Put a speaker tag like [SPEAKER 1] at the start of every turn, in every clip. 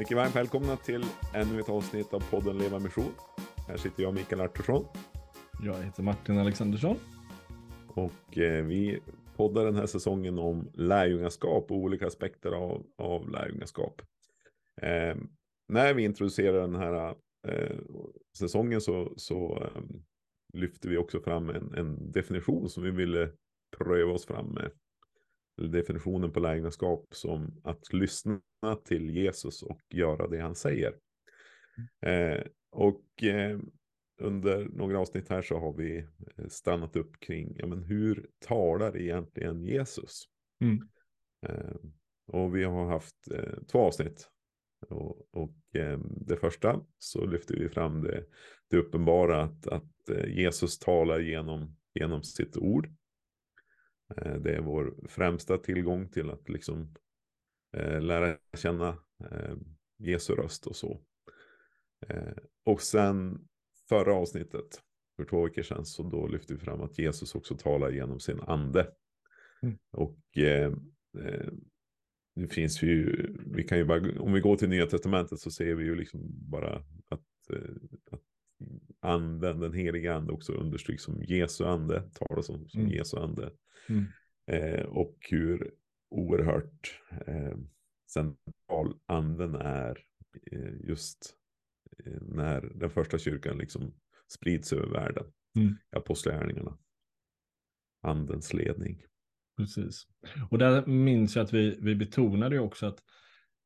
[SPEAKER 1] Mycket varmt välkomna till ännu ett avsnitt av podden Leva Mission. Här sitter jag Mikael Artursson.
[SPEAKER 2] Jag heter Martin Alexandersson.
[SPEAKER 1] Och eh, vi poddar den här säsongen om lärjungaskap och olika aspekter av, av lärjungaskap. Eh, när vi introducerar den här eh, säsongen så, så eh, lyfter vi också fram en, en, definition som vi ville pröva oss fram med. Definitionen på lärjungaskap som att lyssna till Jesus och göra det han säger. Eh, och eh, under några avsnitt här så har vi eh, stannat upp kring ja, men hur talar egentligen Jesus? Mm. Eh, och vi har haft eh, två avsnitt. Och, och eh, det första så lyfter vi fram det, det uppenbara att, att Jesus talar genom, genom sitt ord. Eh, det är vår främsta tillgång till att liksom lära känna Jesu röst och så. och sen förra avsnittet, för två veckor sedan, så då lyfte vi fram att Jesus också talar genom sin ande. Mm. Och eh, eh, nu finns vi ju, vi kan ju bara, om vi går till Nya Testamentet så ser vi ju liksom bara att, eh, att anden, den heliga ande också understryks som Jesu ande, talas om som mm. Jesu ande. Mm. Eh, och hur oerhört eh, central anden är eh, just Eh, när den första kyrkan liksom sprids över världen. Mm. Apostlagärningarna. Andens ledning.
[SPEAKER 2] Precis. Och där minns jag att vi, vi betonade ju också att,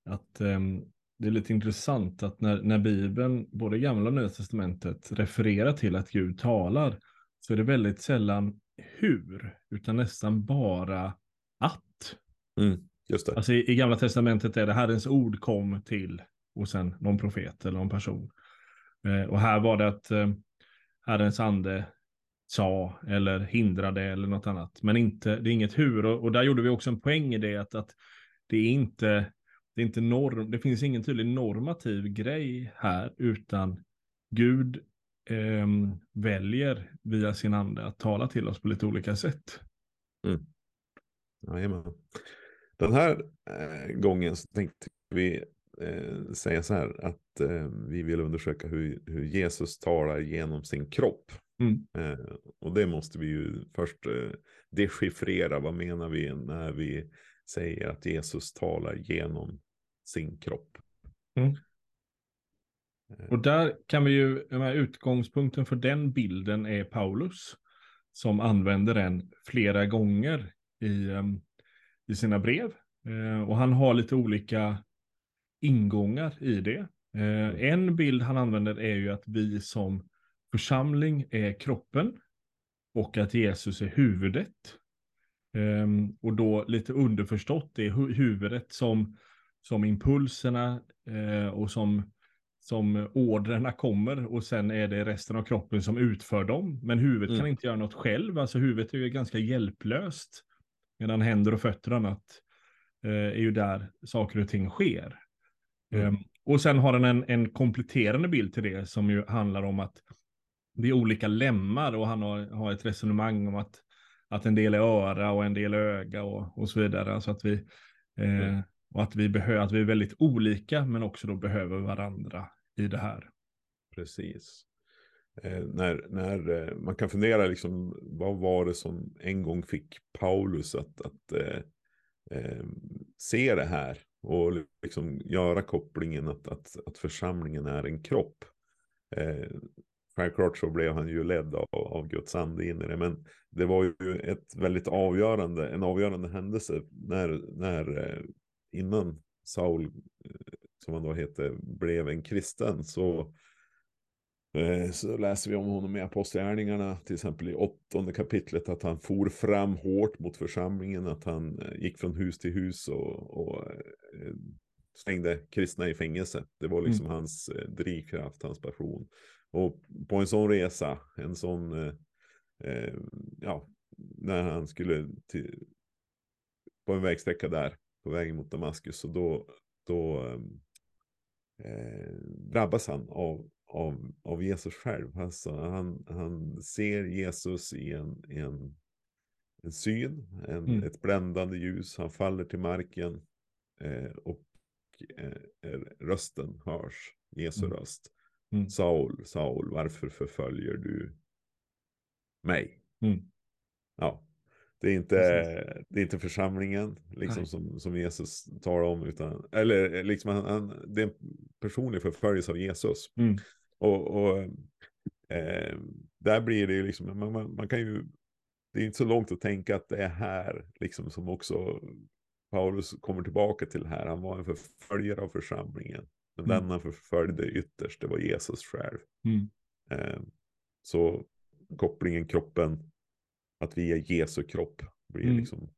[SPEAKER 2] att um, det är lite intressant att när, när Bibeln, både gamla och nya testamentet, refererar till att Gud talar, så är det väldigt sällan hur, utan nästan bara att.
[SPEAKER 1] Mm, just det.
[SPEAKER 2] Alltså i, i gamla testamentet är det Herrens ord kom till och sen någon profet eller någon person. Eh, och här var det att eh, Herrens ande sa eller hindrade eller något annat. Men inte, det är inget hur. Och, och där gjorde vi också en poäng i det att, att det är inte, det är inte norm, det finns ingen tydlig normativ grej här, utan Gud eh, väljer via sin ande att tala till oss på lite olika sätt.
[SPEAKER 1] Mm. Jajamän. Den här eh, gången så tänkte vi eh, säga så här att eh, vi vill undersöka hur, hur Jesus talar genom sin kropp. Mm. Eh, och det måste vi ju först eh, dechiffrera. Vad menar vi när vi säger att Jesus talar genom sin kropp? Mm.
[SPEAKER 2] Eh. Och där kan vi ju, utgångspunkten för den bilden är Paulus. Som använder den flera gånger i, um, i sina brev. Eh, och han har lite olika ingångar i det. Eh, en bild han använder är ju att vi som församling är kroppen och att Jesus är huvudet. Eh, och då lite underförstått det är huvudet som, som impulserna eh, och som, som orderna kommer och sen är det resten av kroppen som utför dem. Men huvudet mm. kan inte göra något själv, alltså huvudet är ju ganska hjälplöst. Medan händer och fötter och annat eh, är ju där saker och ting sker. Mm. Um, och sen har den en, en kompletterande bild till det som ju handlar om att det är olika lemmar och han har, har ett resonemang om att, att en del är öra och en del är öga och, och så vidare. Alltså att vi, eh, mm och att vi, behöver, att vi är väldigt olika men också då behöver varandra i det här.
[SPEAKER 1] Precis. Eh, när, när eh, man kan fundera liksom, vad var det som en gång fick Paulus att, att eh, eh se det här och liksom göra kopplingen att, att, att församlingen är en kropp. Eh, självklart så blev han ju ledd av, av Guds ande in i det. Men det var ju ett väldigt avgörande, en avgörande händelse när, när eh, innan Saul, eh, som han då hette, blev en kristen. Så Eh, så läser vi om honom i Apostlagärningarna, till exempel i åttonde kapitlet, att han for fram hårt mot församlingen, att han eh, gick från hus till hus och, och slängde kristna i fängelse. Det var liksom mm. hans drivkraft, hans passion. Och på en sån resa, en sån, eh, ja, när han skulle till, på en vägsträcka där, på vägen mot Damaskus, så då, då eh, drabbas han av av, av Jesus själv. Alltså, han, han ser Jesus i en, en, en syn, en, mm. ett bländande ljus. Han faller till marken eh, och eh, rösten hörs, Jesu
[SPEAKER 2] Mm.
[SPEAKER 1] röst.
[SPEAKER 2] Mm.
[SPEAKER 1] Saul, Saul, varför förföljer du mig?
[SPEAKER 2] Mm.
[SPEAKER 1] Ja, det är inte,
[SPEAKER 2] Precis.
[SPEAKER 1] det är inte församlingen liksom
[SPEAKER 2] Nej.
[SPEAKER 1] som, som Jesus talar om, utan, eller liksom han, han, det är en personlig förföljelse av Jesus.
[SPEAKER 2] Mm.
[SPEAKER 1] Och, och eh, där blir det ju liksom, man, man, man kan ju, det är inte så långt att tänka att det är här, liksom som också Paulus kommer tillbaka till här. Han var en förföljare av församlingen. Men
[SPEAKER 2] Mm.
[SPEAKER 1] den han förföljde ytterst, det var Jesus själv.
[SPEAKER 2] Mm.
[SPEAKER 1] Eh, så kopplingen kroppen, att vi är Jesu kropp, blir
[SPEAKER 2] Mm.
[SPEAKER 1] liksom,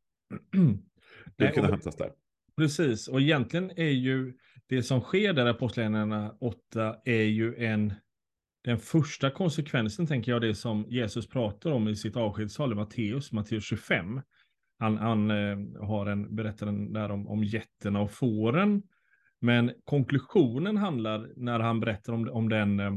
[SPEAKER 1] det kunde hämtas där.
[SPEAKER 2] Precis, och egentligen är ju det som sker där i Apostlagärningarna 8 är ju en den första konsekvensen tänker jag det som Jesus pratar om i sitt avskedstal i Matteus, Matteus 25. Han, han eh, har en berättaren där om, om getterna och fåren. Men konklusionen handlar, när han berättar om, om den eh,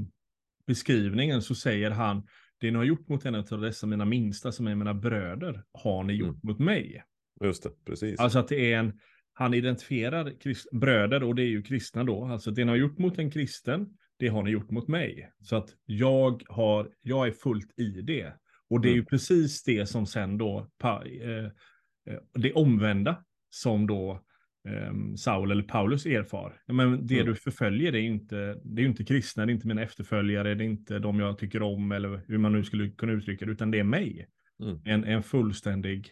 [SPEAKER 2] beskrivningen, så säger han, det ni har gjort mot en av dessa mina minsta, som är mina bröder, har ni gjort
[SPEAKER 1] Mm.
[SPEAKER 2] mot mig.
[SPEAKER 1] Just det, precis.
[SPEAKER 2] Alltså att det är en, han identifierar krist, bröder och det är ju kristna då. Alltså det ni har gjort mot en kristen, det har ni gjort mot mig. Så att jag har, jag är fullt i det. Och det är ju
[SPEAKER 1] Mm.
[SPEAKER 2] precis det som sen då, pa, eh, eh, det omvända som då eh, Saul eller Paulus erfar. Ja, Men det
[SPEAKER 1] Mm.
[SPEAKER 2] du förföljer det är inte, det är ju inte kristna, det är inte mina efterföljare, det är inte de jag tycker om eller hur man nu skulle kunna uttrycka det, utan det är mig.
[SPEAKER 1] Mm.
[SPEAKER 2] En, en fullständig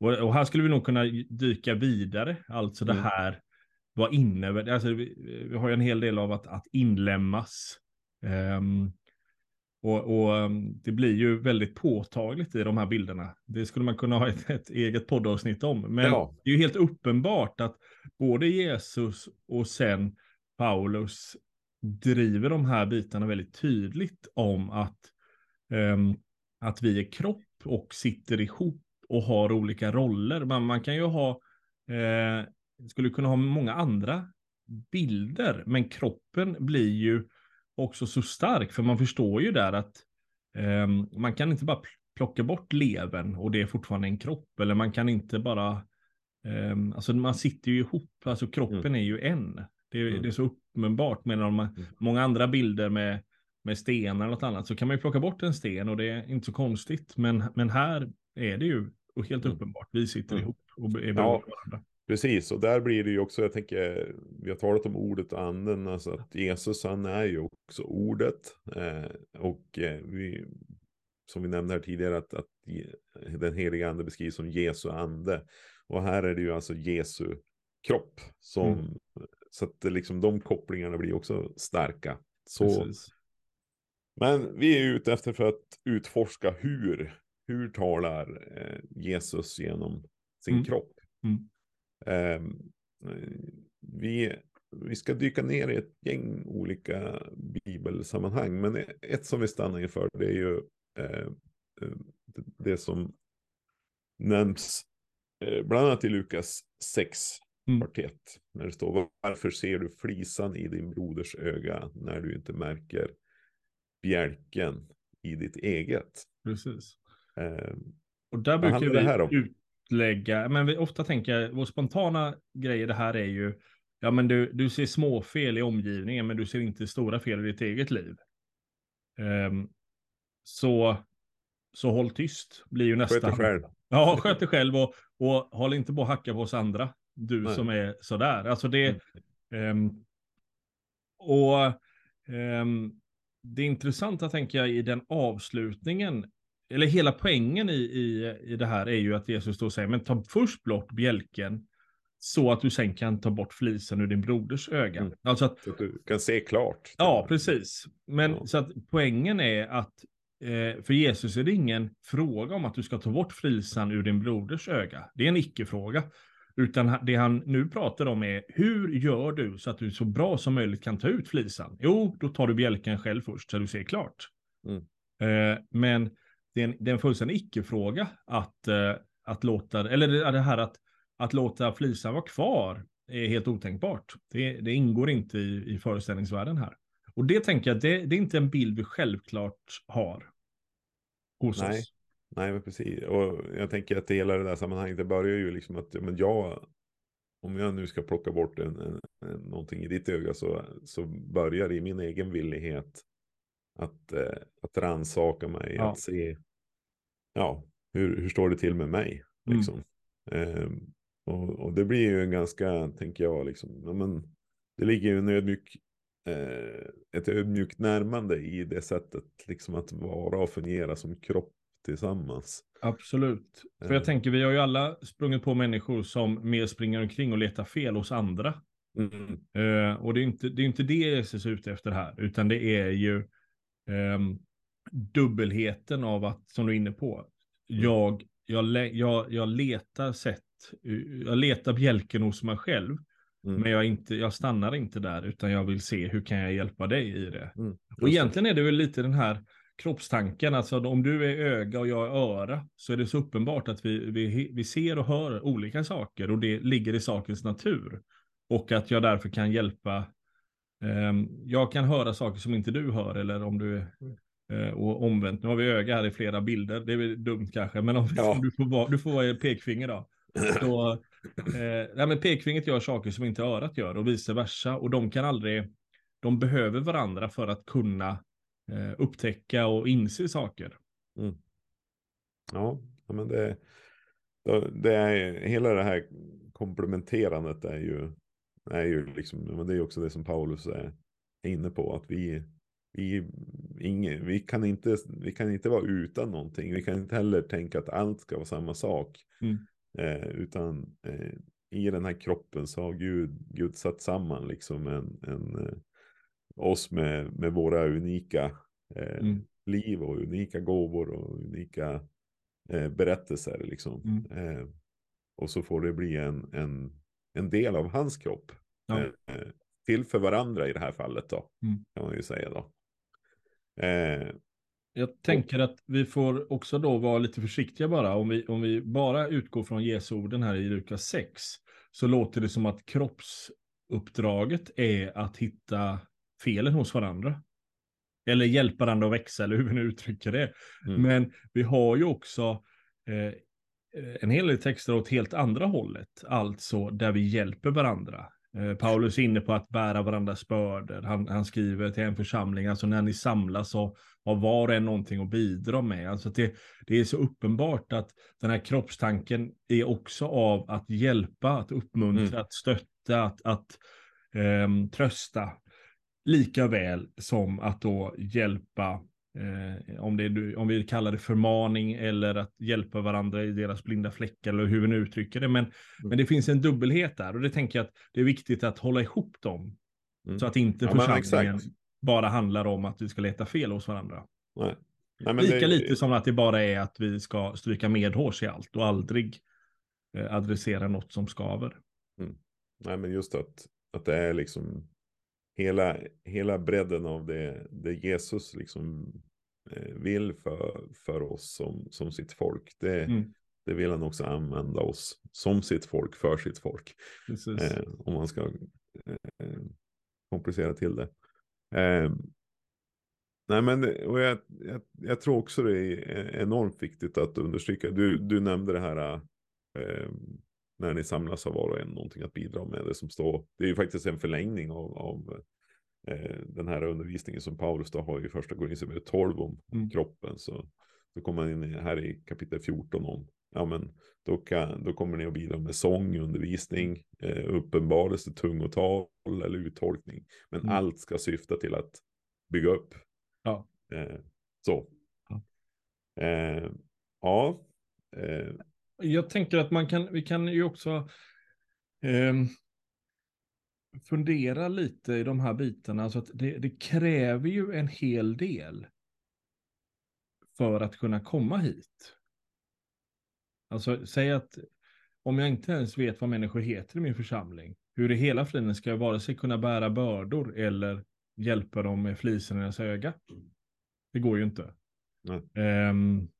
[SPEAKER 2] och, och här skulle vi nog kunna dyka vidare, alltså det
[SPEAKER 1] Mm.
[SPEAKER 2] här, vad innebär det? Alltså, vi, vi har ju en hel del av att, att inlämmas. Ehm, och och ehm, det blir ju väldigt påtagligt i de här bilderna. Det skulle man kunna ha ett, ett eget poddavsnitt om. Men
[SPEAKER 1] Ja.
[SPEAKER 2] det är ju helt uppenbart att både Jesus och sen Paulus driver de här bitarna väldigt tydligt om att, ehm, att vi är kropp och sitter ihop och har olika roller. Man, man kan ju ha, eh, skulle kunna ha många andra bilder, men kroppen blir ju också så stark, för man förstår ju där att eh, man kan inte bara pl- plocka bort levern och det är fortfarande en kropp, eller man kan inte bara, eh, alltså man sitter ju ihop, alltså kroppen är ju en. Det, är-
[SPEAKER 1] Mm.
[SPEAKER 2] det är så uppenbart, medan man,
[SPEAKER 1] Mm.
[SPEAKER 2] många andra bilder med med stenar eller något annat så kan man ju plocka bort en sten och det är inte så konstigt. Men, men här är det ju helt
[SPEAKER 1] Mm.
[SPEAKER 2] uppenbart. Vi sitter
[SPEAKER 1] Mm.
[SPEAKER 2] ihop och är beroende
[SPEAKER 1] Ja.
[SPEAKER 2] varandra.
[SPEAKER 1] Precis, och där blir det ju också, jag tänker, vi har talat om ordet och anden, alltså att Jesus han är ju också ordet. Eh, och eh, vi, som vi nämnde här tidigare, att, att den heliga ande beskrivs som Jesu ande. Och här är det ju alltså Jesu kropp. Som,
[SPEAKER 2] Mm.
[SPEAKER 1] Så att liksom, de kopplingarna blir också starka. Så,
[SPEAKER 2] Precis.
[SPEAKER 1] men vi är ute efter för att utforska hur, hur talar eh, Jesus genom sin
[SPEAKER 2] Mm.
[SPEAKER 1] kropp.
[SPEAKER 2] Mm.
[SPEAKER 1] Ehm, eh, vi, vi ska dyka ner i ett gäng olika bibelsammanhang, men ett som vi stannar inför det är ju eh, eh, det, som nämns eh, bland annat i Lukas 6,
[SPEAKER 2] Mm.
[SPEAKER 1] part 1, när det står varför ser du flisan i din broders öga när du inte märker bjälken i ditt eget.
[SPEAKER 2] Precis.
[SPEAKER 1] Ehm,
[SPEAKER 2] Och där brukar
[SPEAKER 1] handlar det
[SPEAKER 2] utlägga, men vi ofta tänker, vår spontana grej i det här är ju, ja men du, du ser små fel i omgivningen, men du ser inte stora fel i ditt eget liv. Ehm, så, så håll tyst, blir ju nästa.
[SPEAKER 1] Sköt dig själv.
[SPEAKER 2] Ja, sköt dig själv och, och håll inte på att hacka på oss andra. Du
[SPEAKER 1] Nej.
[SPEAKER 2] som är sådär. Alltså det... Ehm, och ehm, det intressanta tänker jag i den avslutningen, eller hela poängen i, i, i det här är ju att Jesus då säger, men ta först bort bjälken så att du sen kan ta bort flisen ur din broders öga.
[SPEAKER 1] Mm.
[SPEAKER 2] Alltså att
[SPEAKER 1] Så att du kan se klart.
[SPEAKER 2] Ja, precis. Men
[SPEAKER 1] Ja.
[SPEAKER 2] så att poängen är att eh, för Jesus är det ingen fråga om att du ska ta bort frisan ur din broders öga. Det är en icke-fråga. Utan det han nu pratar om är hur gör du så att du så bra som möjligt kan ta ut flisan? Jo, då tar du bjälken själv först så du ser klart.
[SPEAKER 1] Mm.
[SPEAKER 2] Eh, men det är en, det är en fullständig icke-fråga att, eh, att låta, eller det, här att, att låta flisan vara kvar är helt otänkbart. Det, det ingår inte i, i föreställningsvärlden här. Och det tänker jag, det, det är inte en bild vi självklart har hos
[SPEAKER 1] Nej.
[SPEAKER 2] oss.
[SPEAKER 1] Nej, men precis. Och jag tänker att hela det där sammanhanget, det börjar ju liksom att men jag, om jag nu ska plocka bort en, en, en, någonting i ditt öga så, så börjar det i min egen villighet att, eh, att rannsaka mig, ja. att se, ja, hur, hur står det till med mig? Mm. Liksom. Mm. Eh, och, och, det blir ju en ganska, tänker jag, liksom, ja, men, det ligger ju en ödmjuk, eh, ett ödmjukt närmande i det sättet liksom att vara och fungera som kropp tillsammans.
[SPEAKER 2] Absolut. För jag eh. tänker, vi har ju alla sprungit på människor som mer springer omkring och letar fel hos andra. Mm. Uh, och det är inte det, är inte det Jesus är ute efter här, utan det är ju dubbelheten av att, som du är inne på, mm. jag, jag, jag, jag letar sätt, jag letar bjälken hos mig själv, mm. men jag, inte, jag stannar inte där, utan jag vill se hur kan jag hjälpa dig i det. Mm. Och egentligen är det väl lite den här kroppstanken, alltså om du är öga och jag är öra, så är det så uppenbart att vi, vi, vi ser och hör olika saker och det ligger i sakens natur. Och att jag därför kan hjälpa, jag kan höra saker som inte du hör eller om du och omvänt, nu har vi öga här i flera bilder, det är väl dumt kanske, men om, ja. du, får vara, du får vara pekfinger då. Så, eh, nej, men pekfingret gör saker som inte örat gör och vice versa och de kan aldrig, de behöver varandra för att kunna eh, upptäcka och inse saker. Mm.
[SPEAKER 1] Ja, men det, det är hela det här komplementerandet är ju, är ju liksom, men det är också det som Paulus är inne på, att vi, vi, ingen, vi, kan inte, vi kan inte vara utan någonting. Vi kan inte heller tänka att allt ska vara samma sak. Mm. Eh, utan eh, i den här kroppen så har Gud, Gud satt samman liksom en, en, eh, oss med, med våra unika eh, mm. liv och unika gåvor och unika eh, berättelser. Liksom. Mm. Eh, och så får det bli en, en, en del av hans kropp. Ja. Eh, eh, till för varandra i det här fallet då, mm. kan man ju säga då.
[SPEAKER 2] Eh, jag tänker att vi får också då vara lite försiktiga bara. Om vi, om vi bara utgår från Jesu orden här i Lukas 6, så låter det som att kroppsuppdraget är att hitta felen hos varandra. Eller hjälpa varandra att växa, eller hur vi nu uttrycker det. Mm. Men vi har ju också eh, en hel del texter åt helt andra hållet, alltså där vi hjälper varandra. Eh, Paulus är inne på att bära varandras bördor. Han, han, skriver till en församling, alltså när ni samlas och har var och en någonting att bidra med. Alltså det, det är så uppenbart att den här kroppstanken är också av att hjälpa, att uppmuntra, mm. att stötta, att, att um, trösta lika väl som att då hjälpa, eh, om, det, om vi kallar det förmaning eller att hjälpa varandra i deras blinda fläckar eller hur vi nu uttrycker det. Men, mm. men det finns en dubbelhet där och det tänker jag att det är viktigt att hålla ihop dem. Mm. Så att inte ja, församlingen bara handlar om att vi ska leta fel hos varandra. Nej. Nej, Lika det... lite som att det bara är att vi ska stryka medhårs i allt och aldrig eh, adressera något som skaver.
[SPEAKER 1] Mm. Nej, men just att, att det är liksom hela, hela bredden av det, det Jesus liksom eh, vill för, för oss som, som sitt folk. Det, mm. det vill han också använda oss som sitt folk, för sitt folk. Eh, om man ska eh, komplicera till det. Eh, nej men och jag, jag, jag, tror också det är enormt viktigt att understryka. Du, du nämnde det här eh, när ni samlas har var och en någonting att bidra med. Det som står, det är ju faktiskt en förlängning av, av eh, den här undervisningen som Paulus då har i första Korinthierbrevet 12 om mm. kroppen. Så då kommer man in här i kapitel 14 om, ja men då, kan, då kommer ni att bidra med sång, undervisning, eh, uppenbarelse, tungotal eller uttolkning. Men mm. allt ska syfta till att bygga upp. Ja. Eh, så. Ja. Eh, ja.
[SPEAKER 2] Jag tänker att man kan, vi kan ju också eh, fundera lite i de här bitarna. Alltså att det, det, kräver ju en hel del för att kunna komma hit. Alltså säg att om jag inte ens vet vad människor heter i min församling, hur i hela friden ska jag vare sig kunna bära bördor eller hjälpa dem med flisen i deras öga? Det går ju inte. Um,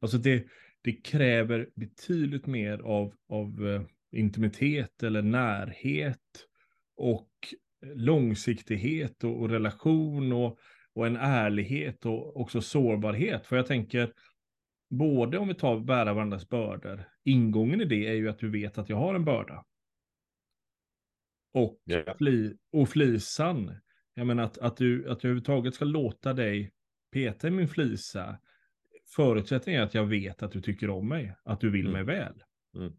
[SPEAKER 2] alltså det, det kräver betydligt mer av, av uh, intimitet eller närhet och långsiktighet och, och relation och, och en ärlighet och också sårbarhet. För jag tänker, både om vi tar bära varandras bördor, ingången i det är ju att du vet att jag har en börda. Och, yeah. fli, och flisan, jag menar att, att, du, att du överhuvudtaget ska låta dig peta i min flisa, förutsättningen är att jag vet att du tycker om mig, att du vill mm. mig väl. Mm.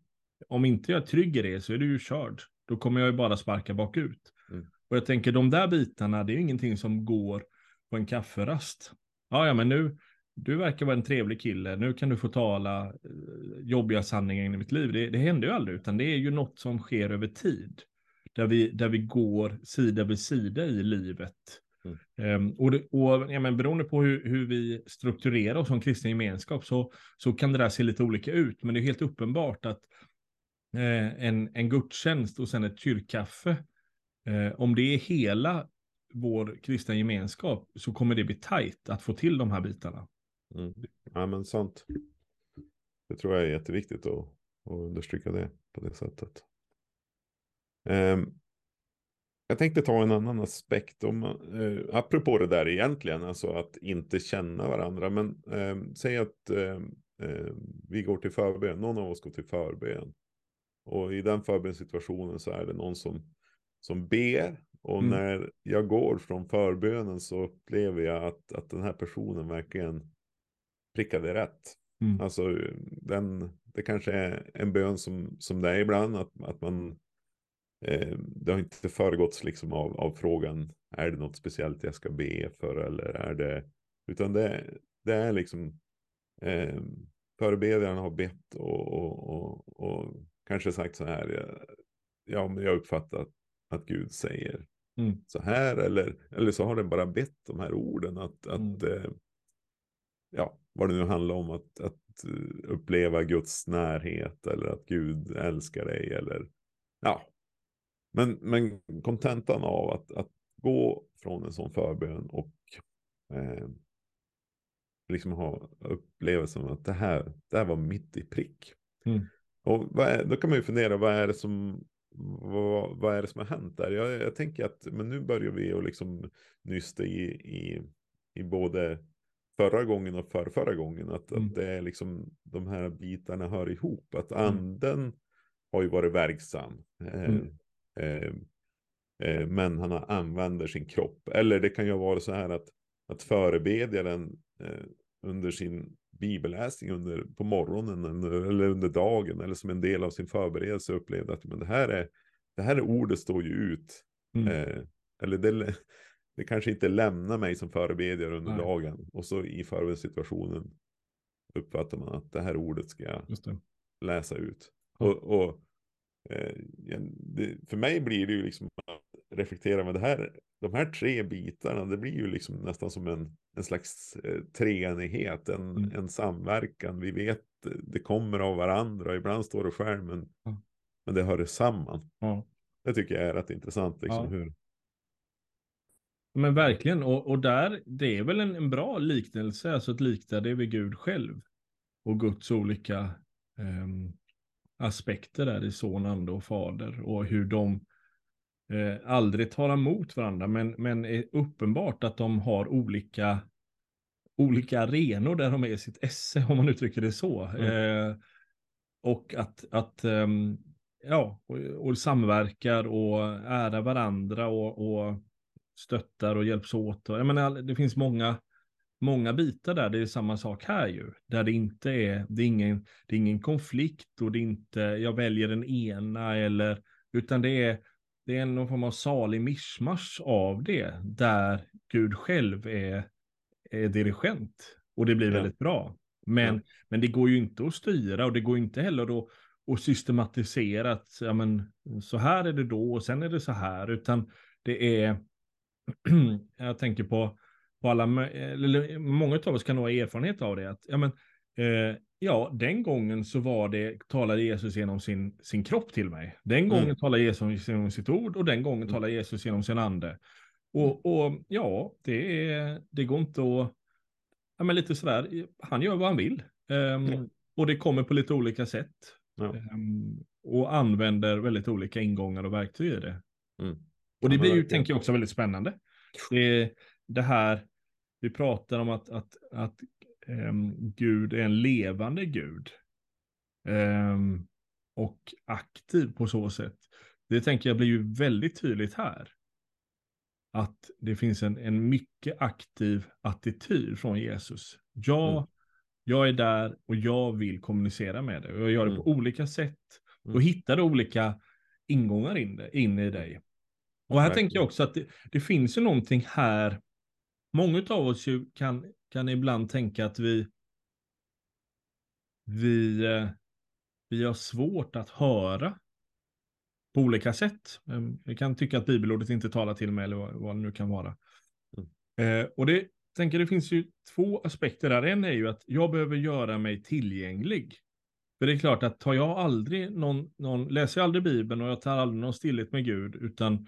[SPEAKER 2] Om inte jag är trygg i det så är du ju körd. Då kommer jag ju bara sparka bakut. Mm. Och jag tänker de där bitarna, det är ingenting som går på en kafferast. Ja, ja, men nu, du verkar vara en trevlig kille, nu kan du få tala eh, jobbiga sanningar in i mitt liv. Det, det händer ju aldrig, utan det är ju något som sker över tid. Där vi, där vi går sida vid sida i livet. Mm. Um, och det, och ja, men beroende på hur, hur vi strukturerar oss som kristen gemenskap så, så kan det där se lite olika ut. Men det är helt uppenbart att eh, en, en gudstjänst och sen ett kyrkkaffe, eh, om det är hela vår kristna gemenskap så kommer det bli tajt att få till de här bitarna.
[SPEAKER 1] Mm. Ja men sant. Det tror jag är jätteviktigt att, att understryka det på det sättet. Um, jag tänkte ta en annan aspekt om, uh, apropå det där egentligen, alltså att inte känna varandra. Men um, säg att um, vi går till förbön, någon av oss går till förbön. Och i den förbönssituationen så är det någon som, som ber. Och mm. när jag går från förbönen så upplever jag att, att den här personen verkligen prickade rätt. Mm. Alltså den, det kanske är en bön som, som det är ibland, att, att man eh, det har inte föregåtts liksom av, av frågan, är det något speciellt jag ska be för eller är det, utan det, det är liksom eh, förebedjaren har bett och, och, och, och, kanske sagt så här, ja men jag uppfattar att, att Gud säger mm. så här eller, eller så har den bara bett de här orden att, att mm. eh, ja, vad det nu handlar om, att, att uppleva Guds närhet eller att Gud älskar dig eller ja. Men, men kontentan av att, att gå från en sån förbön och eh, liksom ha upplevelsen att det här, det här var mitt i prick. Mm. Och är, då kan man ju fundera, vad är det som, vad, vad är det som har hänt där? Jag, jag tänker att men nu börjar vi att liksom nysta i, i, i både förra gången och för förra gången. Att, mm. att det är liksom de här bitarna hör ihop. Att mm. anden har ju varit verksam. Eh, mm. Eh, eh, men han använder sin kropp. Eller det kan ju vara så här att, att förebedjaren eh, under sin bibelläsning under, på morgonen eller under dagen eller som en del av sin förberedelse upplevde att men det, här är, det här är ordet står ju ut. Mm. Eh, eller det, det kanske inte lämnar mig som förebedjare under Nej. dagen. Och så i situationen uppfattar man att det här ordet ska jag läsa ut. Och, och det, för mig blir det ju liksom att reflektera med det här. De här tre bitarna, det blir ju liksom nästan som en, en slags eh, treenighet, en, mm. en samverkan. Vi vet, det kommer av varandra, ibland står det själv, men, ja. men det hör samman. Ja. Det tycker jag är rätt intressant, liksom, hur,
[SPEAKER 2] men verkligen, och, och där, det är väl en, en bra liknelse, alltså att likna det vid Gud själv. Och Guds olika eh, aspekter där i son, ande och fader. Och hur de eh, aldrig tar emot varandra, men, men är uppenbart att de har olika, olika arenor där de är i sitt esse, om man uttrycker det så. Mm. Eh, och att, att um, ja, och, och samverkar och ära varandra och, och stöttar och hjälps åt. Och, jag menar, det finns många, många bitar där. Det är samma sak här ju. Där det inte är, det är ingen, det är ingen konflikt och det är inte, jag väljer den ena eller, utan det är, det är någon form av salig mischmasch av det. Där Gud själv är, är dirigent. Och det blir ja. väldigt bra. Men, ja. men det går ju inte att styra och det går inte heller då att systematisera att ja, men, så här är det då och sen är det så här, utan det är jag tänker på, på alla, eller många av oss kan nog ha erfarenhet av det, att ja, men, eh, ja, den gången så var det, talade Jesus genom sin, sin kropp till mig. Den gången mm. talade Jesus genom sitt ord och den gången mm. talade Jesus genom sin ande. Och, och ja, det, är, det går inte att, ja men lite sådär, han gör vad han vill. Um, mm. Och det kommer på lite olika sätt. Ja. Um, och använder väldigt olika ingångar och verktyg i det. Mm. Och det blir ju, tänker jag, också väldigt spännande. Det, det här, vi pratar om att, att, att um, Gud är en levande Gud. Um, och aktiv på så sätt. Det tänker jag blir ju väldigt tydligt här. Att det finns en, en mycket aktiv attityd från Jesus. Jag, mm. jag är där och jag vill kommunicera med dig. Och jag gör det mm. på olika sätt. Och mm. hittar olika ingångar in, in i dig. Och här Verkligen. tänker jag också att det, det, finns ju någonting här. Många av oss ju kan, kan ibland tänka att vi vi, eh, vi har svårt att höra på olika sätt. Ehm, jag kan tycka att bibelordet inte talar till mig eller vad, vad det nu kan vara. Mm. Eh, och det tänker det finns ju två aspekter där. En är ju att jag behöver göra mig tillgänglig. För det är klart att tar jag aldrig någon, någon läser jag aldrig Bibeln och jag tar aldrig någon stillhet med Gud, utan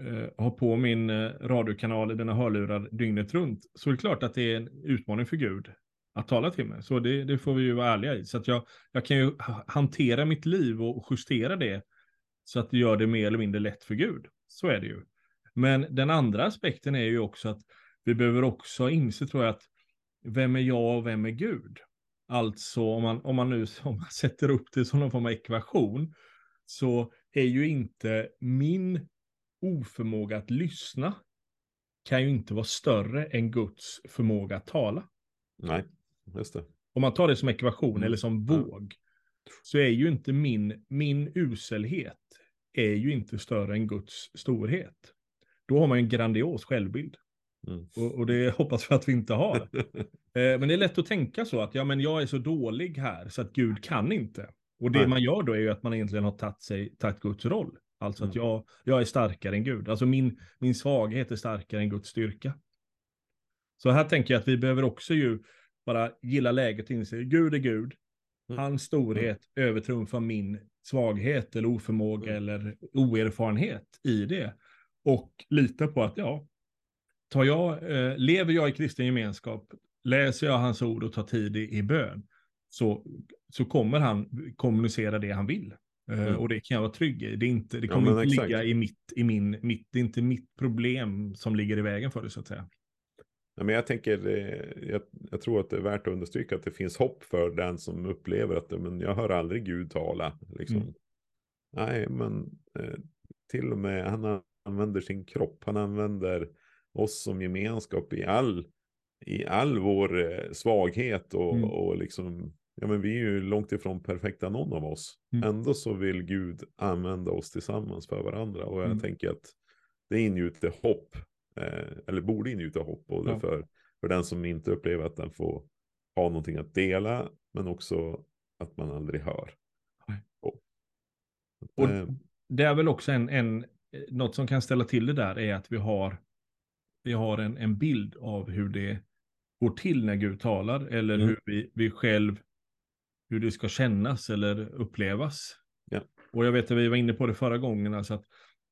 [SPEAKER 2] eh, har på min eh, radiokanal i dina hörlurar dygnet runt, så är det klart att det är en utmaning för Gud att tala till mig. Så det, det får vi ju vara ärliga i. Så att jag, jag kan ju hantera mitt liv och justera det så att det gör det mer eller mindre lätt för Gud. Så är det ju. Men den andra aspekten är ju också att vi behöver också inse, tror jag, att vem är jag och vem är Gud? Alltså om man, om man nu om man sätter upp det som någon form av ekvation, så är ju inte min oförmåga att lyssna kan ju inte vara större än Guds förmåga att tala.
[SPEAKER 1] Nej, just det.
[SPEAKER 2] Om man tar det som ekvation mm. eller som våg, så är ju inte min, min uselhet är ju inte större än Guds storhet. Då har man en grandios självbild. Mm. Och, och, det hoppas vi att vi inte har. eh, men det är lätt att tänka så att ja, men jag är så dålig här så att Gud kan inte. Och det Nej. man gör då är ju att man egentligen har tagit, sig, tagit Guds roll. Alltså mm. att jag, jag är starkare än Gud. Alltså min, min svaghet är starkare än Guds styrka. Så här tänker jag att vi behöver också ju bara gilla läget och inse, Gud är Gud. Mm. Hans storhet mm. övertrumfar min svaghet eller oförmåga mm. eller oerfarenhet i det. Och lita på att, ja, tar jag, eh, lever jag i kristen gemenskap, läser jag hans ord och tar tid i, i bön, så, så kommer han kommunicera det han vill. Eh, mm. Och det kan jag vara trygg i. Det, är inte, det kommer ja, inte exakt. ligga i mitt, i min, mitt, det är inte mitt problem som ligger i vägen för det så att säga.
[SPEAKER 1] Ja, men jag tänker, eh, jag, jag, tror att det är värt att understryka att det finns hopp för den som upplever att men jag hör aldrig Gud tala. Liksom. Mm. Nej, men eh, till och med han använder sin kropp, han använder oss som gemenskap i all, i all vår svaghet och, mm. och liksom, ja men vi är ju långt ifrån perfekta någon av oss. Mm. Ändå så vill Gud använda oss tillsammans för varandra och jag mm. tänker att det ingjuter hopp Eh, eller borde ingjuta hopp både ja. för, för den som inte upplever att den får ha någonting att dela, men också att man aldrig hör.
[SPEAKER 2] Och, och eh, det är väl också en, en, något som kan ställa till det där är att vi har, vi har en, en bild av hur det går till när Gud talar, eller mm. hur vi, vi själv, hur det ska kännas eller upplevas. Ja. Och jag vet att vi var inne på det förra gången, alltså att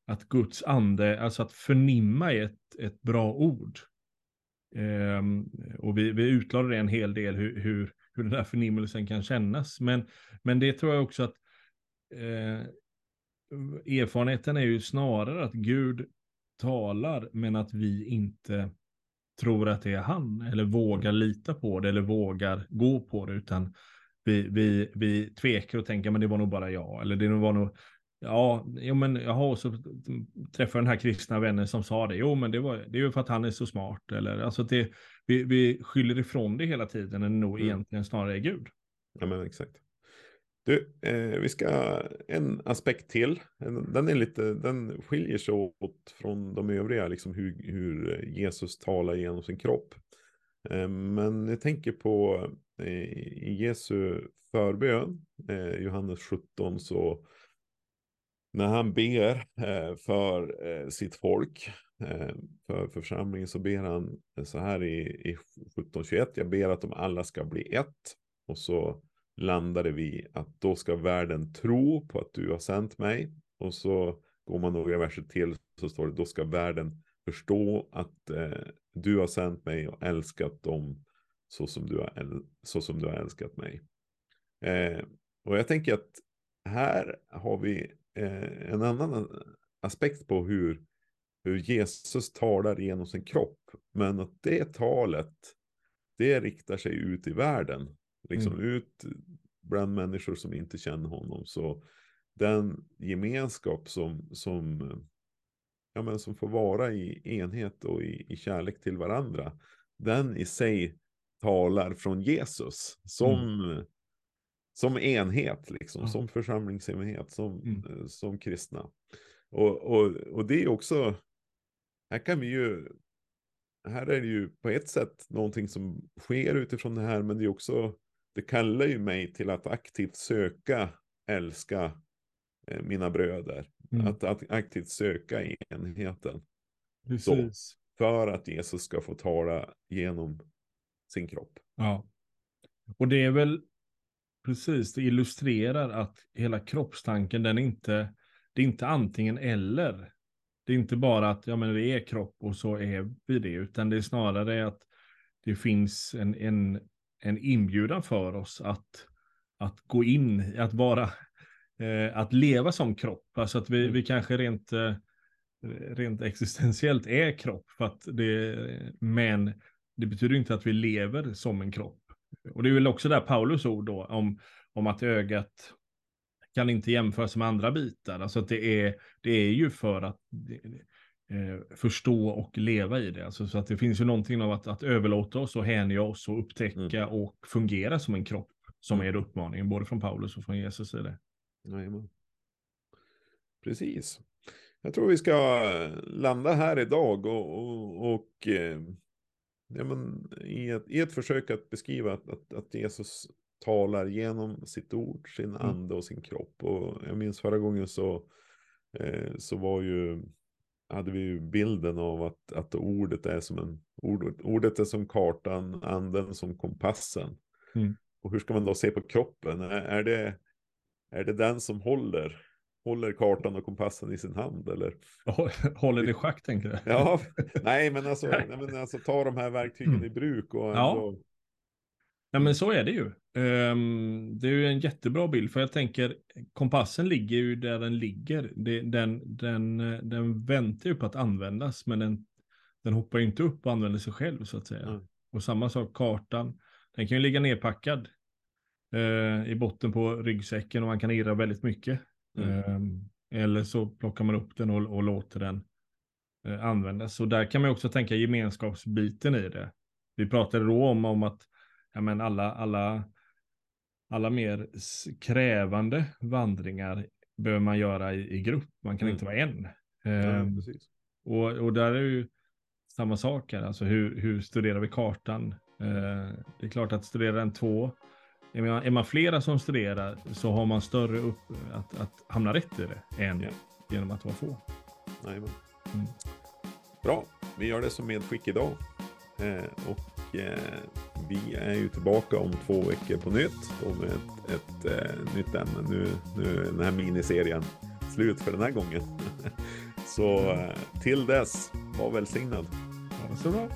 [SPEAKER 2] att Guds ande, alltså att förnimma är ett, ett bra ord. Um, och vi, vi utlade en hel del hur, hur, hur den där förnimmelsen kan kännas. Men, men det tror jag också att eh, erfarenheten är ju snarare att Gud talar, men att vi inte tror att det är han, eller vågar lita på det, eller vågar gå på det, utan vi, vi, vi tvekar och tänker, men det var nog bara jag, eller det var nog, Ja, jo, men jaha, så träffade den här kristna vännen som sa det. Jo, men det, var, det är ju för att han är så smart. Eller, alltså det, vi, vi skyller ifrån det hela tiden, det nog mm. egentligen snarare är Gud.
[SPEAKER 1] Ja, men exakt. Du, eh, vi ska en aspekt till. Den, är lite, den skiljer sig åt från de övriga, liksom hur, hur Jesus talar genom sin kropp. Eh, men jag tänker på i Jesu förbön, eh, Johannes 17, så när han ber eh, för eh, sitt folk, för församlingen, så ber han så här i, i 1721. Jag ber att de alla ska bli ett. Och så landade vi att då ska världen tro på att du har sänt mig. Och så går man några verser till så står det då ska världen förstå att eh, du har sänt mig och älskat dem så som du har, så som du har älskat mig. Eh, och jag tänker att här har vi eh, en annan aspekt på hur, hur Jesus talar genom sin kropp. Men att det talet, det riktar sig ut i världen. Liksom mm. ut bland människor som inte känner honom. Så den gemenskap som, som, ja, men som får vara i enhet och i, i kärlek till varandra, den i sig talar från Jesus som, mm. som enhet, liksom, ja. som församlingsenhet, som, mm. som kristna. Och, och, och det är också, här kan vi ju, här är det ju på ett sätt någonting som sker utifrån det här, men det är också, det kallar ju mig till att aktivt söka, älska eh, mina bröder. Mm. Att, att aktivt söka enheten. Precis. Så, för att Jesus ska få tala genom sin kropp.
[SPEAKER 2] Ja. Och det är väl precis, det illustrerar att hela kroppstanken, den är inte, det är inte antingen eller. Det är inte bara att ja, men vi är kropp och så är vi det, utan det är snarare att det finns en, en, en inbjudan för oss att, att gå in, att vara, eh, att leva som kropp. Alltså att vi, mm. vi kanske rent, eh, rent existentiellt är kropp, för att det, men det betyder inte att vi lever som en kropp. Och det är väl också där Paulus ord då, om, om att ögat kan inte jämföras med andra bitar. Alltså att det är, det är ju för att eh, förstå och leva i det. Alltså så att det finns ju någonting av att, att överlåta oss och hänge oss och upptäcka mm. och fungera som en kropp. Som mm. är uppmaningen, både från Paulus och från Jesus sida.
[SPEAKER 1] Jajamän. Precis. Jag tror vi ska landa här idag och, och, och eh, ja, men, i, ett, i ett försök att beskriva att, att, att Jesus talar genom sitt ord, sin mm. ande och sin kropp. Och jag minns förra gången så, eh, så var ju, hade vi ju bilden av att, att ordet är som en, ord, ordet är som kartan, anden som kompassen. Mm. Och hur ska man då se på kroppen? Är, är, det, är det den som håller håller kartan och kompassen i sin hand eller?
[SPEAKER 2] Håller det schack tänker du?
[SPEAKER 1] Ja, nej men alltså, nej, men alltså ta de här verktygen mm. i bruk och ändå...
[SPEAKER 2] Ja. Ja men så är det ju. Um, det är ju en jättebra bild för jag tänker kompassen ligger ju där den ligger. Det, den, den, den väntar ju på att användas men den, den hoppar ju inte upp och använder sig själv så att säga. Mm. Och samma sak kartan. Den kan ju ligga nedpackad uh, i botten på ryggsäcken och man kan irra väldigt mycket. Mm. Um, eller så plockar man upp den och, och låter den uh, användas. Så där kan man också tänka gemenskapsbiten i det. Vi pratade då om, om att ja, men alla, alla, alla mer krävande vandringar behöver man göra i, i grupp. Man kan mm. inte vara en. Um, ja, och, och där är ju samma sak här, alltså hur, hur studerar vi kartan? Uh, det är klart att studerar den två är man, är man flera som studerar så har man större upp att, att hamna rätt i det än ja. genom att vara få.
[SPEAKER 1] Mm. Bra, vi gör det som medskick idag. Eh, och eh, vi är ju tillbaka om två veckor på nytt och med ett, ett eh, nytt ämne. Nu, nu är den här miniserien slut för den här gången. så eh, till dess, var välsignad.
[SPEAKER 2] Ha det så bra.